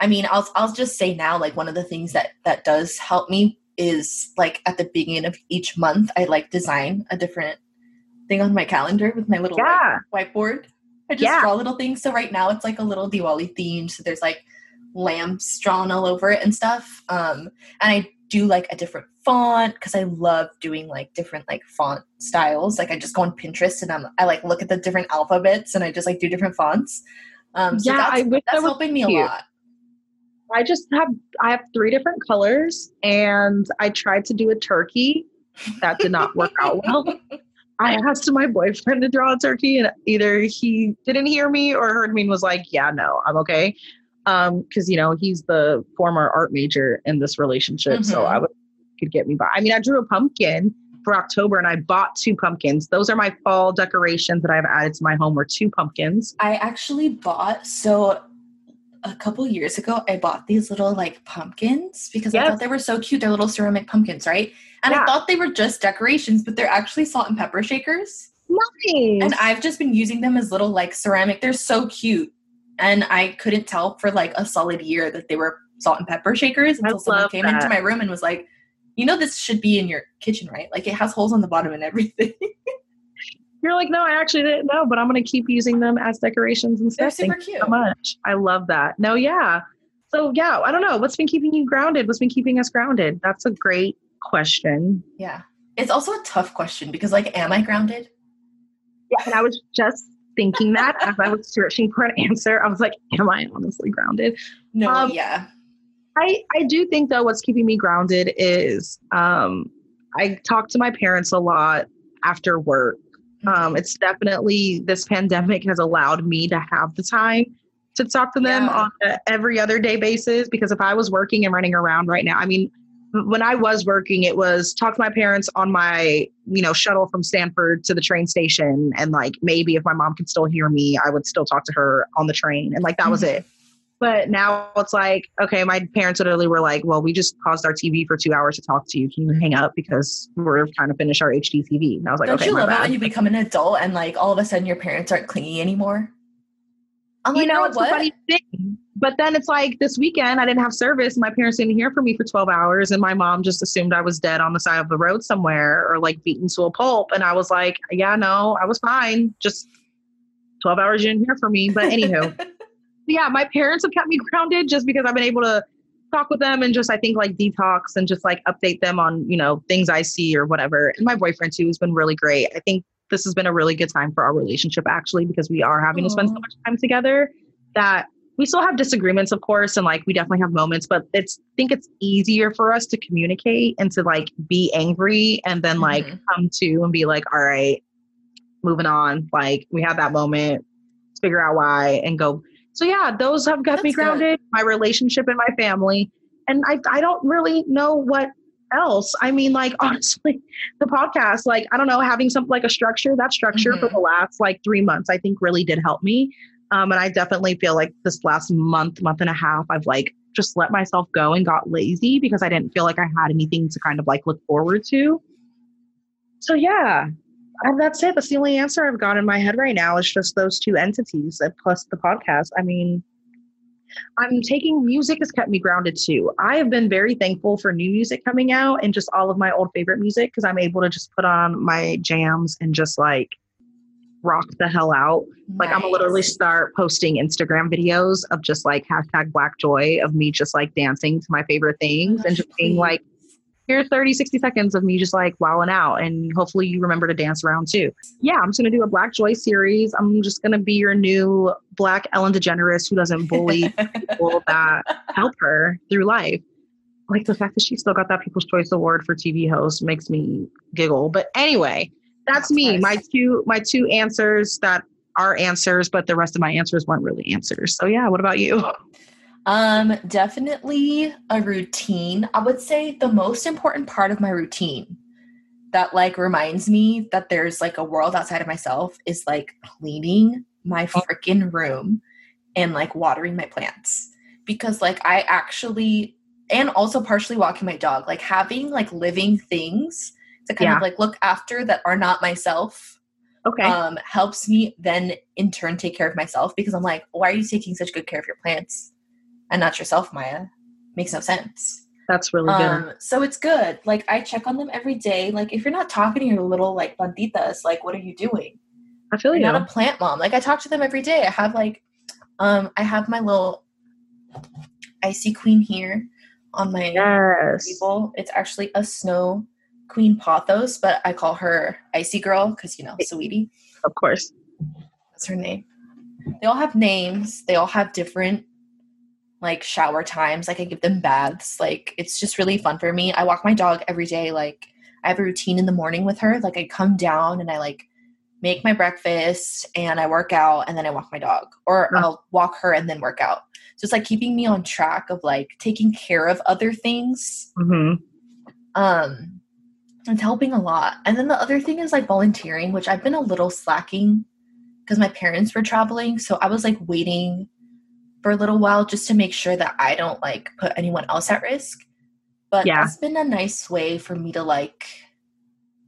i mean i'll i'll just say now like one of the things that that does help me is like at the beginning of each month i like design a different thing on my calendar with my little white- yeah. whiteboard. I just Yeah. draw little things. So right now it's like a little diwali themed so there's like lamps drawn all over it and stuff. Um and i do like a different font because i love doing like different like font styles. Like i just go on pinterest and i'm i like look at the different alphabets and i just like do different fonts. Um so yeah that's, i wish that's that helping me a lot I just have I have three different colors and I tried to do a turkey. That did not work out well. I asked my boyfriend to draw a turkey and either he didn't hear me or heard me and was like, "Yeah, no, I'm okay." Um cuz you know, he's the former art major in this relationship, so Mhm. I would could get me by. I mean, I drew a pumpkin for October and I bought two pumpkins. Those are my fall decorations that I've added to my home were two pumpkins. i actually bought so a couple years ago i bought these little like pumpkins because i thought they were so cute they're little ceramic pumpkins right and Yeah. i thought they were just decorations but they're actually salt and pepper shakers Nice. and I've just been using them as little like ceramic. They're so cute, and I couldn't tell for like a solid year that they were salt and pepper shakers until someone came into my room and was like, "You know, this should be in your kitchen, right? Like it has holes on the bottom and everything." You're like, no, I actually didn't know, but I'm going to keep using them as decorations and stuff. Thank super you cute. so much. I love that. No, yeah. So yeah, I don't know. What's been keeping you grounded? What's been keeping us grounded? That's a great question. Yeah. It's also a tough question because, like, am I grounded? Yeah, and I was just thinking that as I was searching for an answer. I was like, am I honestly grounded? No, Um, yeah. I, I do think though what's keeping me grounded is um, I talk to my parents a lot after work. Um, it's definitely this pandemic has allowed me to have the time to talk to them Yeah. on a every other day basis because if I was working and running around right now, I mean, when I was working, it was talk to my parents on my, you know, shuttle from Stanford to the train station. And like maybe if my mom could still hear me, I would still talk to her on the train. And like that was Mhm. it. But now it's like, okay, my parents literally were like, well, we just paused our TV for two hours to talk to you. Can you hang up because we're trying to finish our HGTV? And I was like, Don't okay, you love it bad. when you become an adult and, like, all of a sudden your parents aren't clingy anymore? I'm you like, know, it's a what? funny thing. But then it's like this weekend, I didn't have service. And my parents didn't hear from me for 12 hours. And my mom just assumed I was dead on the side of the road somewhere or like beaten to a pulp. And I was like, yeah, no, I was fine. Just 12 hours you didn't hear from me. But anywho, yeah, my parents have kept me grounded just because I've been able to talk with them and just, I think, like detox and just like update them on, you know, things I see or whatever. And my boyfriend too has been really great. I think this has been a really good time for our relationship actually because we are having to spend so much time together that we still have disagreements of course and like we definitely have moments but it's I think it's easier for us to communicate and to like be angry and then like Mhm. come to and be like all right moving on like we had that moment figure out why and go so yeah those have got me That's good. grounded my relationship and my family and I I don't really know what else I mean like honestly the podcast like I don't know having something like a structure that structure for Mhm. the last like 3 months I think really did help me um, and I definitely feel like this last month, month and a half, I've like just let myself go and got lazy because I didn't feel like I had anything to kind of like look forward to. So yeah, and that's it. That's the only answer I've got in my head right now is just those two entities plus the podcast. I mean, I'm taking music has kept me grounded too. I have been very thankful for new music coming out and just all of my old favorite music because I'm able to just put on my jams and just like rock the hell out. Like I'm gonna literally start posting Instagram videos of just like hashtag black joy of me just like dancing to my favorite things oh, and just being like, here's 30, 60 seconds of me just like wowing out. And hopefully you remember to dance around too. Yeah, I'm just gonna do a black joy series. I'm just gonna be your new black Ellen DeGeneres who doesn't bully people that help her through life. Like the fact that she still got that People's Choice Award for TV host makes me giggle. But anyway, that's That's me. nice. My two my two answers that are answers, but the rest of my answers weren't really answers. So yeah, what about you? Um, definitely a routine. I would say the most important part of my routine that like reminds me that there's like a world outside of myself is like cleaning my freaking room and like watering my plants. Because like I actually and also partially walking my dog, like having like living things to kind Yeah. of like look after that are not myself Okay. um, helps me then in turn take care of myself because I'm like, why are you taking such good care of your plants and not yourself, Maya? Makes no sense. that's really good. Um, so it's good. Like I check on them every day. Like if you're not talking to your little like plantitas, like what are you doing? I feel You're you. not a plant mom. Like I talk to them every day. I have like, um, I have my little icy queen here on my yes. table. It's actually a snow queen pothos, but I call her icy girl because you know, sweetie. Of course. That's her name. They all have names. They all have different like shower times. Like I give them baths. Like it's just really fun for me. I walk my dog every day. Like I have a routine in the morning with her. Like I come down and I like make my breakfast and I work out and then I walk my dog. Or Oh. I'll walk her and then work out. So it's like keeping me on track of like taking care of other things hmm um it's helping a lot and then the other thing is like volunteering which i've been a little slacking because my parents were traveling so i was like waiting for a little while just to make sure that i don't like put anyone else at risk. But Yeah. that's been a nice way for me to like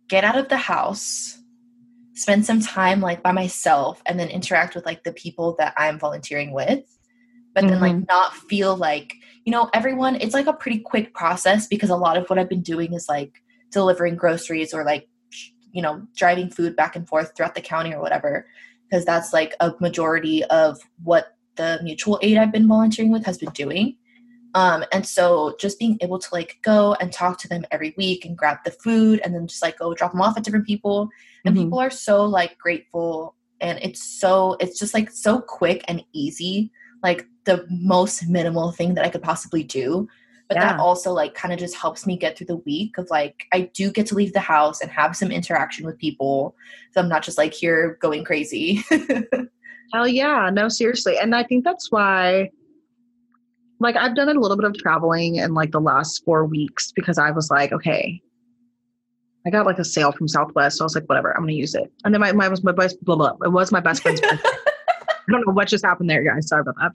get out of the house spend some time like by myself and then interact with like the people that i'm volunteering with. But then like mm-hmm. not feel like you know everyone it's like a pretty quick process because a lot of what i've been doing is like delivering groceries or like you know, driving food back and forth throughout the county or whatever, because that's like a majority of what the mutual aid I've been volunteering with has been doing. Um, and so just being able to like go and talk to them every week and grab the food and then just like go drop them off at different people. And mm-hmm. people are so like grateful and it's so it's just like so quick and easy. Like the most minimal thing that I could possibly do. But yeah. that also like kind of just helps me get through the week of like I do get to leave the house and have some interaction with people. So I'm not just like here going crazy. Hell yeah. No, seriously. And I think that's why like I've done a little bit of traveling in like the last four weeks because I was like, okay, I got like a sale from Southwest, so I was like, whatever, I'm gonna use it. And then my my was my best blah blah. It was my best friend's birthday. I don't know what just happened there, guys. Sorry about that.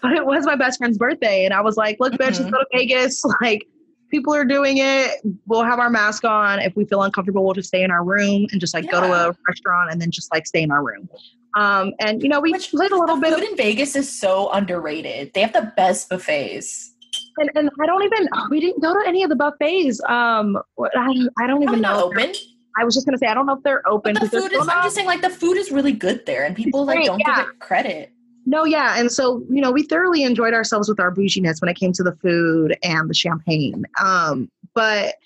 But it was my best friend's birthday, and I was like, look, bitch, mm-hmm. let's go to Vegas. Like, people are doing it. We'll have our mask on. If we feel uncomfortable, we'll just stay in our room and just like yeah. go to a restaurant and then just like stay in our room. Um, and you know, we Which, played a little bit. Food in Vegas is so underrated. They have the best buffets. And, and I don't even we didn't go to any of the buffets. Um, I, I don't even know. Open. I was just gonna say I don't know if they're open. But the food is. I'm just saying like the food is really good there, and people like don't yeah. give it credit. No, yeah, and so you know we thoroughly enjoyed ourselves with our bouginess when it came to the food and the champagne. Um, but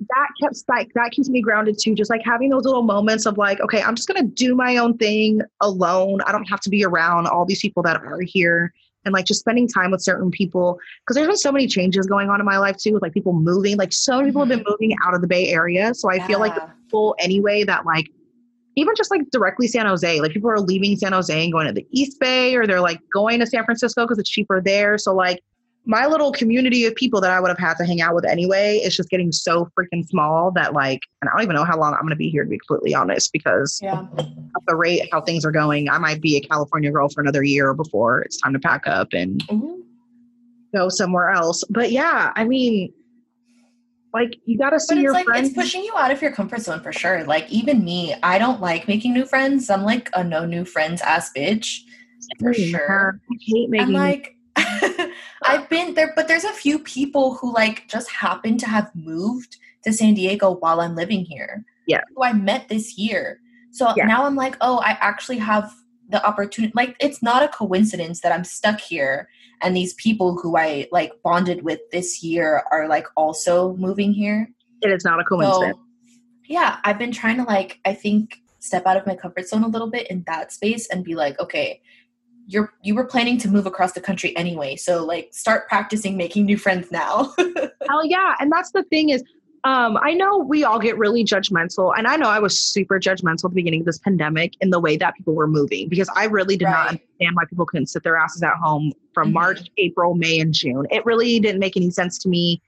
that kept like that keeps me grounded too just like having those little moments of like okay i'm just gonna do my own thing alone i don't have to be around all these people that are here and like just spending time with certain people because there's been so many changes going on in my life too with like people moving like so many people have been mm-hmm. moving out of the bay area so i yeah. feel like people anyway that like even just like directly san jose like people are leaving san jose and going to the east bay or they're like going to san francisco because it's cheaper there so like my little community of people that I would have had to hang out with anyway is just getting so freaking small that like, and I don't even know how long I'm going to be here to be completely honest, because yeah. at the rate how things are going, I might be a California girl for another year before it's time to pack up and mm-hmm. go somewhere else. But yeah, I mean, like you got to see your like, friends. It's pushing you out of your comfort zone for sure. Like even me, I don't like making new friends. I'm like a no new friends ass bitch for sure. I hate making. I'm like I've been there, but there's a few people who like just happen to have moved to San Diego while I'm living here. Yeah. Who I met this year. So yeah. now I'm like, oh, I actually have the opportunity. Like, it's not a coincidence that I'm stuck here and these people who I like bonded with this year are like also moving here. It is not a coincidence. So, yeah, I've been trying to like, I think, step out of my comfort zone a little bit in that space and be like, okay, you're you were planning to move across the country anyway so like start practicing making new friends now hell yeah and that's the thing is um, I know we all get really judgmental, and I know I was super judgmental at the beginning of this pandemic in the way that people were moving because I really did right. not understand why people couldn't sit their asses at home from mm-hmm. March, April, May, and June. It really didn't make any sense to me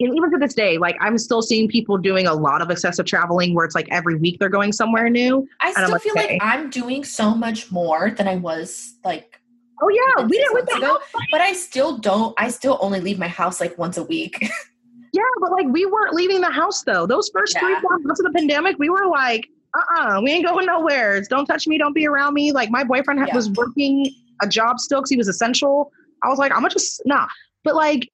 and even to this day, like I'm still seeing people doing a lot of excessive traveling where it's like every week they're going somewhere new. I still like, feel like I'm doing so much more than I was like. Oh yeah, we didn't with ago, but I still don't. I still only leave my house like once a week. yeah, but like we weren't leaving the house though. Those first yeah. three four months of the pandemic, we were like, uh, uh-uh, uh we ain't going nowhere. Don't touch me. Don't be around me. Like my boyfriend yeah. was working a job still because he was essential. I was like, I'm gonna just nah. But like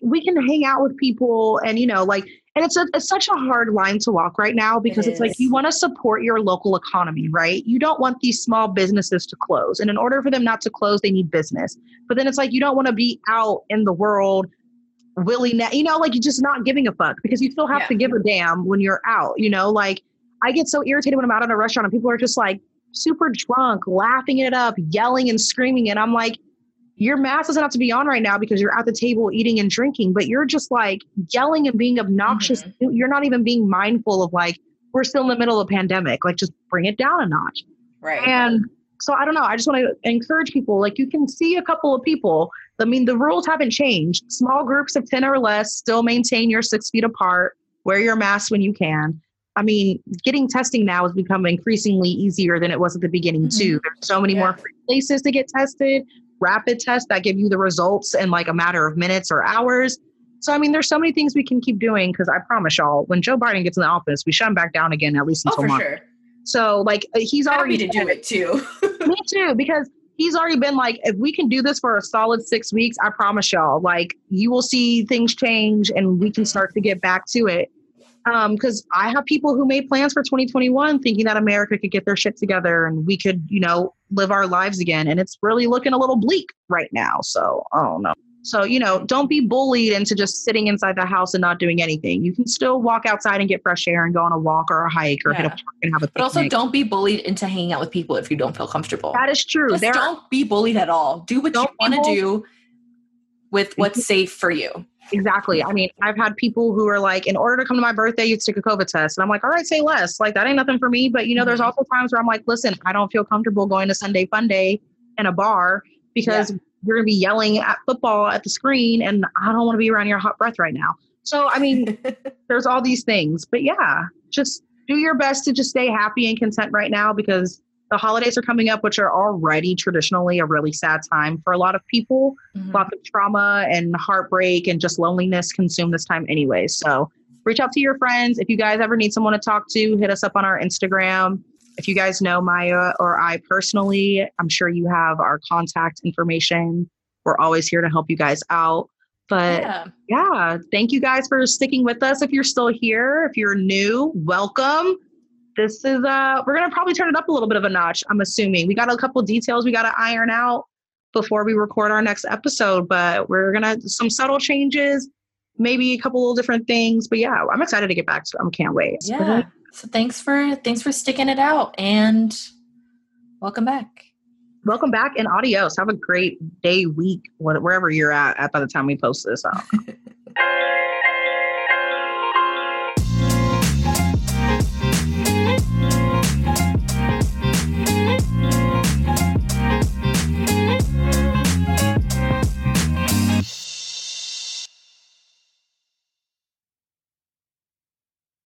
we can hang out with people and you know like and it's a, it's such a hard line to walk right now because it it's like you want to support your local economy right? You don't want these small businesses to close and in order for them not to close they need business. But then it's like you don't want to be out in the world willy you know like you're just not giving a fuck because you still have yeah. to give a damn when you're out you know? Like i get so irritated when i'm out in a restaurant and people are just like super drunk laughing it up yelling and screaming and i'm like your mask doesn't have to be on right now because you're at the table eating and drinking, but you're just like yelling and being obnoxious. Mm-hmm. You're not even being mindful of like, we're still in the middle of a pandemic. Like, just bring it down a notch. Right. And so I don't know. I just want to encourage people. Like, you can see a couple of people. I mean, the rules haven't changed. Small groups of 10 or less, still maintain your six feet apart, wear your mask when you can. I mean, getting testing now has become increasingly easier than it was at the beginning, mm-hmm. too. There's so many yeah. more places to get tested rapid tests that give you the results in like a matter of minutes or hours. So I mean, there's so many things we can keep doing because I promise y'all, when Joe Biden gets in the office, we shut him back down again at least until oh, for March. Sure. So like uh, he's Happy already to do it too. me too, because he's already been like, if we can do this for a solid six weeks, I promise y'all, like you will see things change and we can start to get back to it. Because um, I have people who made plans for 2021 thinking that America could get their shit together and we could, you know, live our lives again. And it's really looking a little bleak right now. So, I don't know. So, you know, don't be bullied into just sitting inside the house and not doing anything. You can still walk outside and get fresh air and go on a walk or a hike or yeah. hit a park and have a picnic. But also don't be bullied into hanging out with people if you don't feel comfortable. That is true. Just don't be bullied at all. Do what you want to do with what's safe for you. Exactly. I mean, I've had people who are like, in order to come to my birthday, you'd stick a COVID test. And I'm like, all right, say less. Like, that ain't nothing for me. But, you know, there's mm-hmm. also times where I'm like, listen, I don't feel comfortable going to Sunday Fun Day in a bar because yeah. you're going to be yelling at football at the screen and I don't want to be around your hot breath right now. So, I mean, there's all these things. But yeah, just do your best to just stay happy and content right now because the holidays are coming up, which are already traditionally a really sad time for a lot of people. Mm-hmm. Lots of trauma and heartbreak and just loneliness consume this time anyway. So reach out to your friends. If you guys ever need someone to talk to, hit us up on our Instagram. If you guys know Maya or I personally, I'm sure you have our contact information. We're always here to help you guys out. But yeah. yeah, thank you guys for sticking with us. If you're still here, if you're new, welcome this is uh we're gonna probably turn it up a little bit of a notch i'm assuming. We got a couple details we got to iron out before we record our next episode but we're gonna some subtle changes maybe a couple little different things but yeah i'm excited to get back to it. I can't wait. Yeah. so thanks for thanks for sticking it out and welcome back. Welcome back and adios. Have a great day week wherever you're at, at by the time we post this out